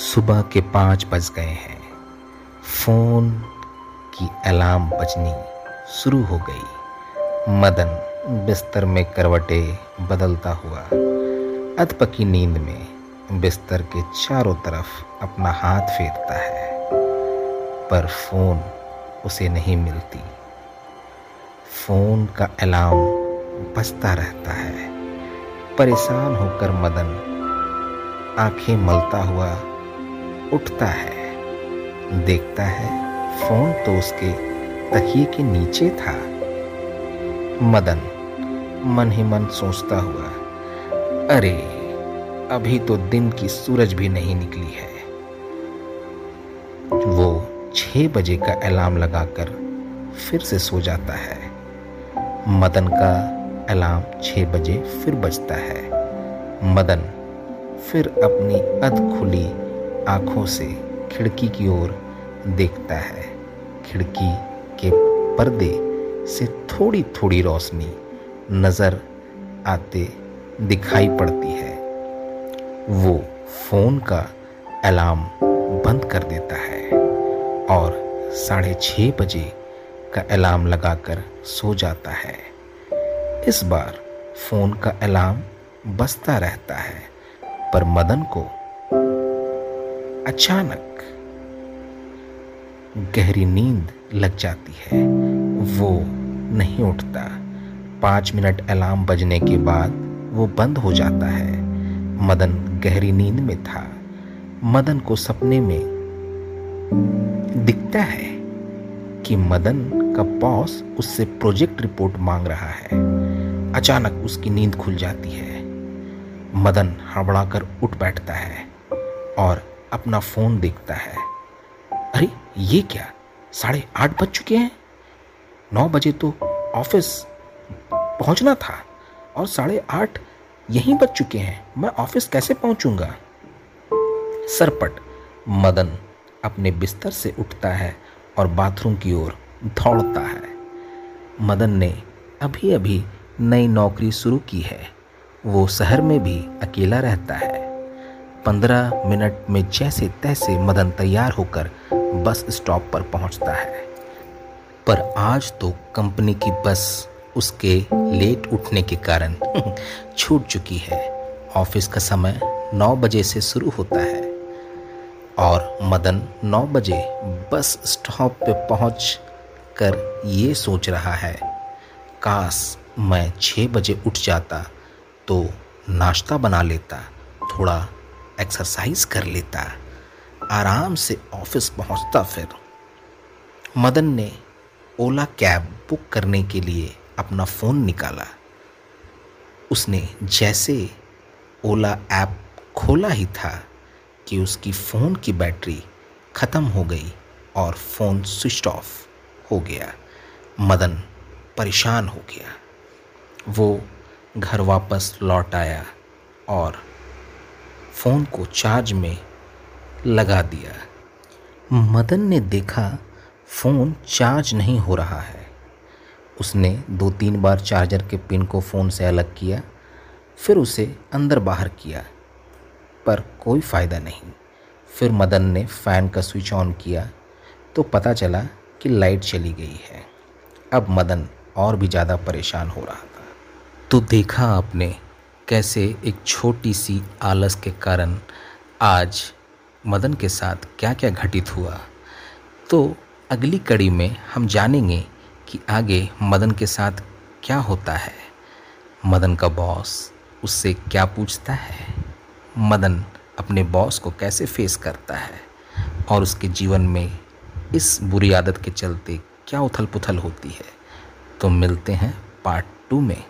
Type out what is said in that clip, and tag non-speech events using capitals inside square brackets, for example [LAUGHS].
सुबह के पाँच बज गए हैं। फ़ोन की अलार्म बजनी शुरू हो गई। मदन बिस्तर में करवटे बदलता हुआ अधपकी नींद में बिस्तर के चारों तरफ़ अपना हाथ फेरता है। पर फ़ोन उसे नहीं मिलती। फ़ोन का अलार्म बजता रहता है। परेशान होकर मदन आँखें मलता हुआ उठता है। देखता है, फ़ोन तो उसके तकिए के नीचे था। मदन मन ही मन सोचता हुआ, अरे, अभी तो दिन की सूरज भी नहीं निकली है। वो छह बजे का अलार्म लगाकर फिर से सो जाता है। मदन का अलार्म छह बजे फिर बजता है। मदन फिर अपनी अध खुली आँखों से खिड़की की ओर देखता है। खिड़की के पर्दे से थोड़ी थोड़ी रोशनी नज़र आते दिखाई पड़ती है। वो फ़ोन का अलार्म बंद कर देता है और साढ़े छः बजे का अलार्म लगाकर सो जाता है। इस बार फ़ोन का अलार्म बजता रहता है, पर मदन को अचानक गहरी नींद लग जाती है। वो नहीं उठता। पाँच मिनट अलार्म बजने के बाद वो बंद हो जाता है। मदन गहरी नींद में था। मदन को सपने में दिखता है कि मदन का बॉस उससे प्रोजेक्ट रिपोर्ट मांग रहा है। अचानक उसकी नींद खुल जाती है। मदन हड़बड़ाकर उठ बैठता है और अपना फ़ोन देखता है। अरे, ये क्या? साढ़े आठ बज चुके हैं। नौ बजे तो ऑफ़िस पहुँचना था और साढ़े आठ यहीं बज चुके हैं। मैं ऑफ़िस कैसे पहुंचूँगा? सरपट मदन अपने बिस्तर से उठता है और बाथरूम की ओर दौड़ता है। मदन ने अभी अभी नई नौकरी शुरू की है। वो शहर में भी अकेला रहता है। पंद्रह मिनट में जैसे तैसे मदन तैयार होकर बस स्टॉप पर पहुँचता है। पर आज तो कंपनी की बस उसके लेट उठने के कारण [LAUGHS] छूट चुकी है। ऑफ़िस का समय नौ बजे से शुरू होता है और मदन नौ बजे बस स्टॉप पे पहुँच कर ये सोच रहा है, काश मैं छः बजे उठ जाता तो नाश्ता बना लेता, थोड़ा एक्सरसाइज कर लेता, आराम से ऑफ़िस पहुँचता फिर। मदन ने ओला कैब बुक करने के लिए अपना फ़ोन निकाला। उसने जैसे ओला ऐप खोला ही था कि उसकी फ़ोन की बैटरी ख़त्म हो गई और फ़ोन स्विच ऑफ़ हो गया। मदन परेशान हो गया। वो घर वापस लौट आया और फ़ोन को चार्ज में लगा दिया। मदन ने देखा फ़ोन चार्ज नहीं हो रहा है। उसने दो तीन बार चार्जर के पिन को फ़ोन से अलग किया, फिर उसे अंदर बाहर किया, पर कोई फ़ायदा नहीं। फिर मदन ने फ़ैन का स्विच ऑन किया तो पता चला कि लाइट चली गई है। अब मदन और भी ज़्यादा परेशान हो रहा था। तो देखा आपने कैसे एक छोटी सी आलस के कारण आज मदन के साथ क्या क्या घटित हुआ? तो अगली कड़ी में हम जानेंगे कि आगे मदन के साथ क्या होता है। मदन का बॉस उससे क्या पूछता है? मदन अपने बॉस को कैसे फेस करता है? और उसके जीवन में इस बुरी आदत के चलते क्या उथल पुथल होती है? तो मिलते हैं पार्ट टू में।